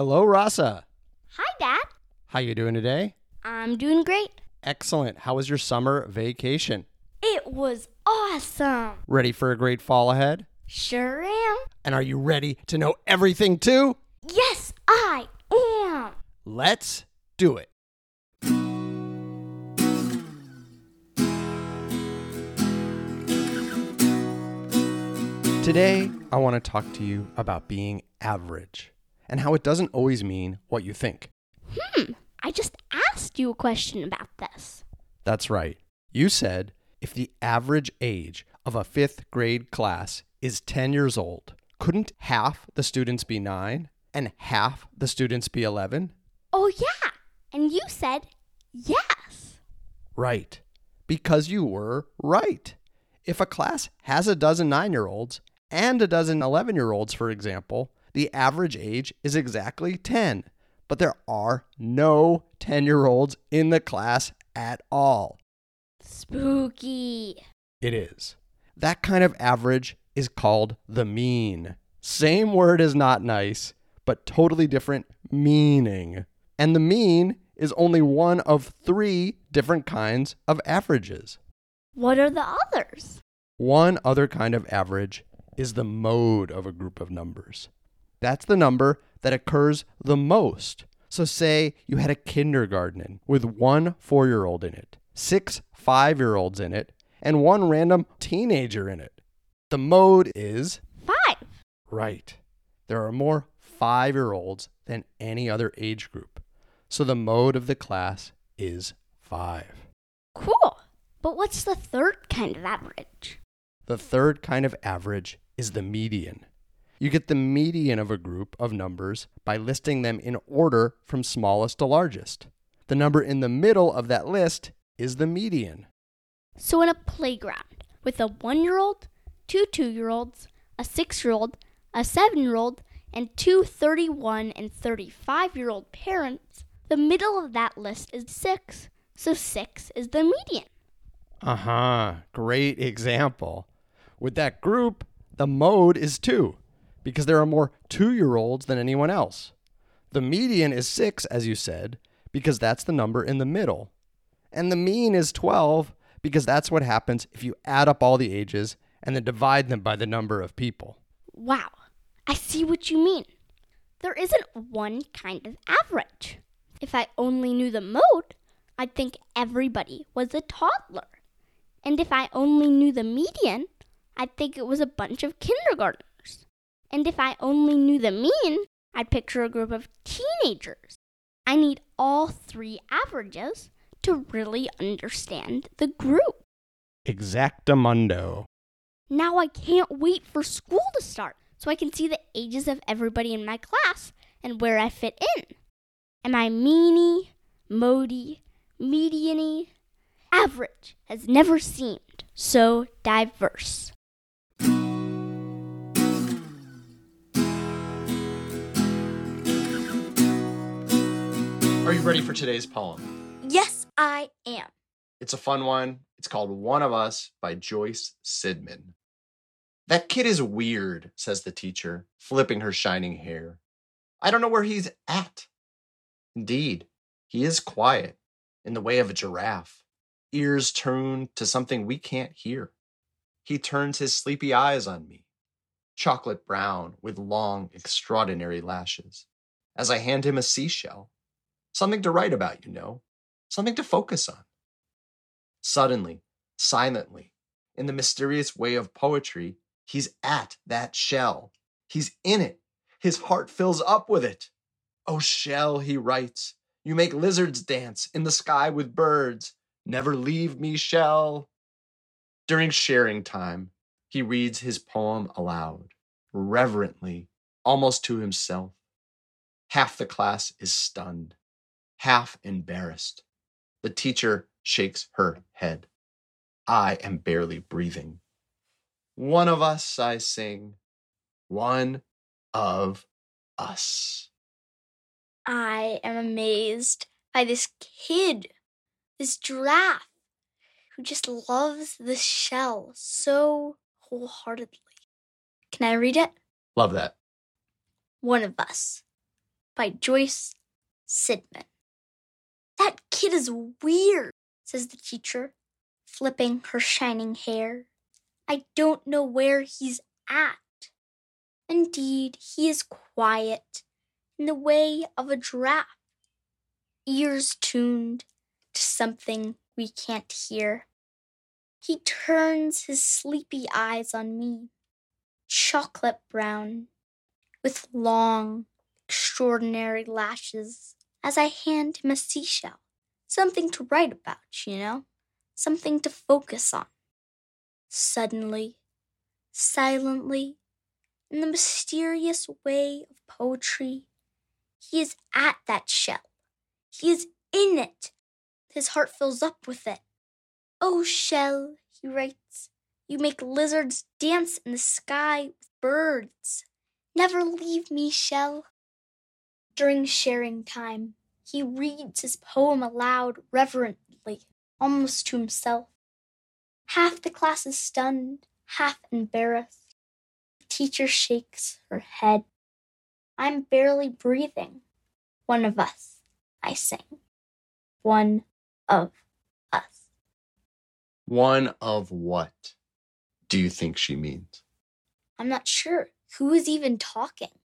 Hello, Rasa. Hi, Dad. How you doing today? I'm doing great. Excellent. How was your summer vacation? It was awesome. Ready for a great fall ahead? Sure am. And are you ready to know everything too? Yes, I am. Let's do it. Today, I want to talk to you about being average and how it doesn't always mean what you think. Hmm. I just asked you a question about this. That's right. You said if the average age of a fifth grade class is 10 years old, couldn't half the students be 9 and half the students be 11? Oh, yeah. And you said yes. Right. Because you were right. If a class has a dozen 9 year olds and a dozen 11 year olds, for example, the average age is exactly 10. But there are no 10 year olds in the class at all. Spooky. It is. That kind of average is called the mean. Same word is not nice, but totally different meaning. And the mean is only one of three different kinds of averages. What are the others? One other kind of average is the mode of a group of numbers. That's the number that occurs the most. So, say you had a kindergarten with one four year old in it, six five year olds in it, and one random teenager in it. The mode is Five. right. There are more five year olds than any other age group. So, the mode of the class is five. Cool. But what's the third kind of average? The third kind of average is the median. You get the median of a group of numbers by listing them in order from smallest to largest. The number in the middle of that list is the median. So, in a playground with a one year old, two two year olds, a six year old, a seven year old, and two 31 and 35 year old parents, the middle of that list is six. So, six is the median. Uh huh. Great example. With that group, the mode is two because there are more two year olds than anyone else. The median is six, as you said, because that's the number in the middle. And the mean is 12 because that's what happens if you add up all the ages and then divide them by the number of people. Wow, I see what you mean. There isn't one kind of average. If I only knew the mode, I'd think everybody was a toddler. And if I only knew the median, I'd think it was a bunch of kindergartners. And if I only knew the mean, I'd picture a group of teenagers. I need all three averages to really understand the group. Exactamundo. Now I can't wait for school to start so I can see the ages of everybody in my class and where I fit in. Am I meany, mody, mediany? Average has never seemed so diverse. Are you ready for today's poem? Yes, I am. It's a fun one. It's called One of Us by Joyce Sidman. That kid is weird, says the teacher, flipping her shining hair. I don't know where he's at. Indeed, he is quiet, in the way of a giraffe, ears tuned to something we can't hear. He turns his sleepy eyes on me, chocolate brown with long, extraordinary lashes, as I hand him a seashell. Something to write about, you know, something to focus on. Suddenly, silently, in the mysterious way of poetry, he's at that shell. He's in it. His heart fills up with it. Oh, shell, he writes, you make lizards dance in the sky with birds. Never leave me, shell. During sharing time, he reads his poem aloud, reverently, almost to himself. Half the class is stunned, half embarrassed. The teacher shakes her head. I am barely breathing. One of us, I sing. One of us. I am amazed by this kid, this giraffe, who just loves the shell so wholeheartedly. Can I read it? Love that. One of Us by Joyce Sidman. That kid is weird, says the teacher, flipping her shining hair. I don't know where he's at. Indeed, he is quiet in the way of a giraffe, ears tuned to something we can't hear. He turns his sleepy eyes on me, chocolate brown, with long, extraordinary lashes, as I hand him a seashell. Something to write about, you know? Something to focus on. Suddenly, silently, in the mysterious way of poetry, he is at that shell. He is in it. His heart fills up with it. Oh, shell, he writes, you make lizards dance in the sky with birds. Never leave me, shell. During sharing time, he reads his poem aloud reverently, almost to himself. Half the class is stunned, half embarrassed. The teacher shakes her head. I'm barely breathing. One of us, I sing. One of us. One of what do you think she means? I'm not sure. Who is even talking?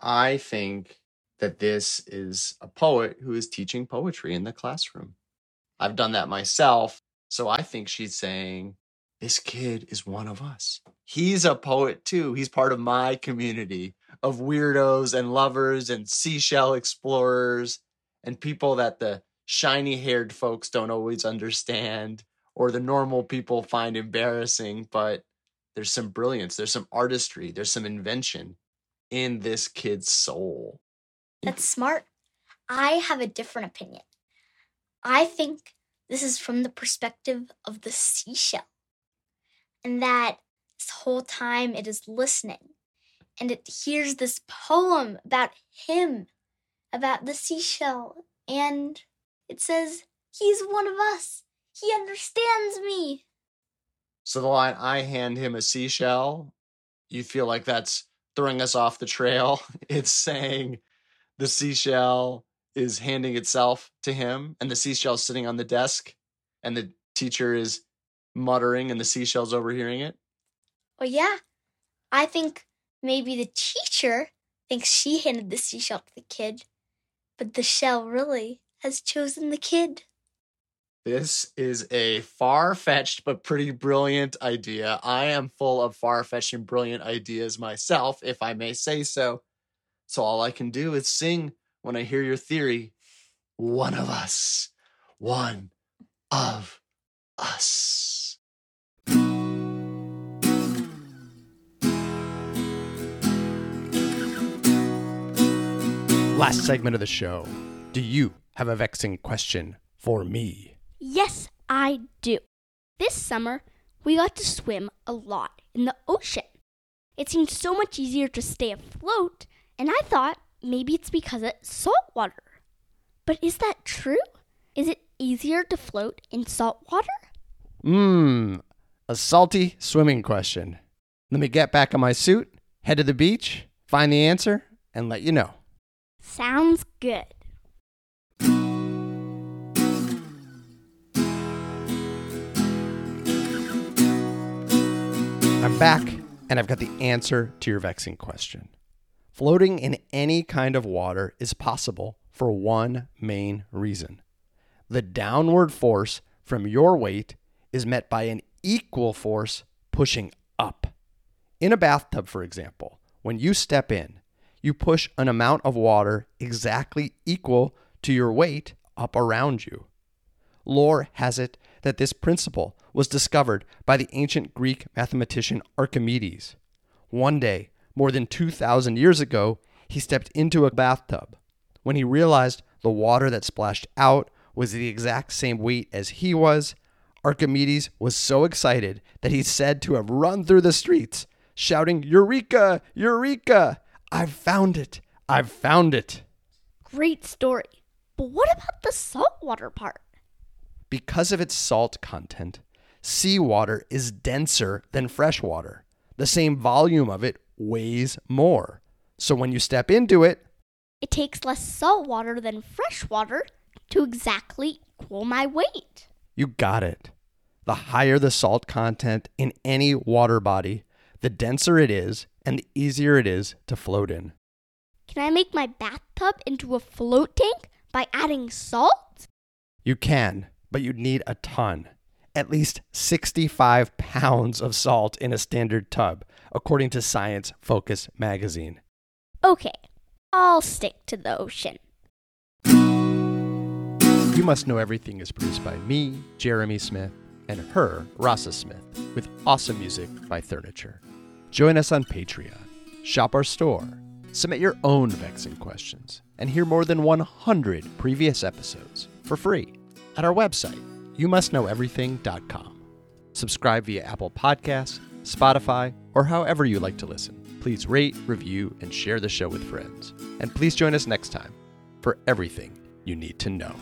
I think that this is a poet who is teaching poetry in the classroom. I've done that myself. So I think she's saying, This kid is one of us. He's a poet too. He's part of my community of weirdos and lovers and seashell explorers and people that the shiny haired folks don't always understand or the normal people find embarrassing. But there's some brilliance, there's some artistry, there's some invention in this kid's soul. That's smart. I have a different opinion. I think this is from the perspective of the seashell, and that this whole time it is listening and it hears this poem about him, about the seashell, and it says, He's one of us. He understands me. So the line, I hand him a seashell, you feel like that's throwing us off the trail. It's saying the seashell is handing itself to him, and the seashell's sitting on the desk, and the teacher is muttering, and the seashell's overhearing it. Well, yeah, I think maybe the teacher thinks she handed the seashell to the kid, but the shell really has chosen the kid. This is a far fetched but pretty brilliant idea. I am full of far fetched and brilliant ideas myself, if I may say so. So all I can do is sing when I hear your theory. One of us. One of us. Last segment of the show. Do you have a vexing question for me? Yes, I do. This summer, we got to swim a lot in the ocean. It seemed so much easier to stay afloat, and I thought maybe it's because it's salt water. But is that true? Is it easier to float in salt water? Mmm, a salty swimming question. Let me get back in my suit, head to the beach, find the answer, and let you know. Sounds good. I'm back, and I've got the answer to your vexing question. Floating in any kind of water is possible for one main reason the downward force from your weight is met by an equal force pushing up. In a bathtub, for example, when you step in, you push an amount of water exactly equal to your weight up around you. Lore has it that this principle was discovered by the ancient Greek mathematician Archimedes. One day, more than 2,000 years ago, he stepped into a bathtub. When he realized the water that splashed out was the exact same weight as he was, Archimedes was so excited that he's said to have run through the streets, shouting, Eureka! Eureka! I've found it! I've found it! Great story. But what about the saltwater part? Because of its salt content, seawater is denser than fresh water. The same volume of it weighs more. So when you step into it, It takes less salt water than fresh water to exactly equal my weight. You got it. The higher the salt content in any water body, the denser it is and the easier it is to float in. Can I make my bathtub into a float tank by adding salt? You can, but you'd need a ton. At least 65 pounds of salt in a standard tub, according to Science Focus magazine. Okay, I'll stick to the ocean. You Must Know Everything is produced by me, Jeremy Smith, and her, Rasa Smith, with awesome music by Furniture. Join us on Patreon, shop our store, submit your own vexing questions, and hear more than 100 previous episodes for free at our website, youmustknoweverything.com. Subscribe via Apple Podcasts, Spotify, or however you like to listen. Please rate, review, and share the show with friends. And please join us next time for everything you need to know.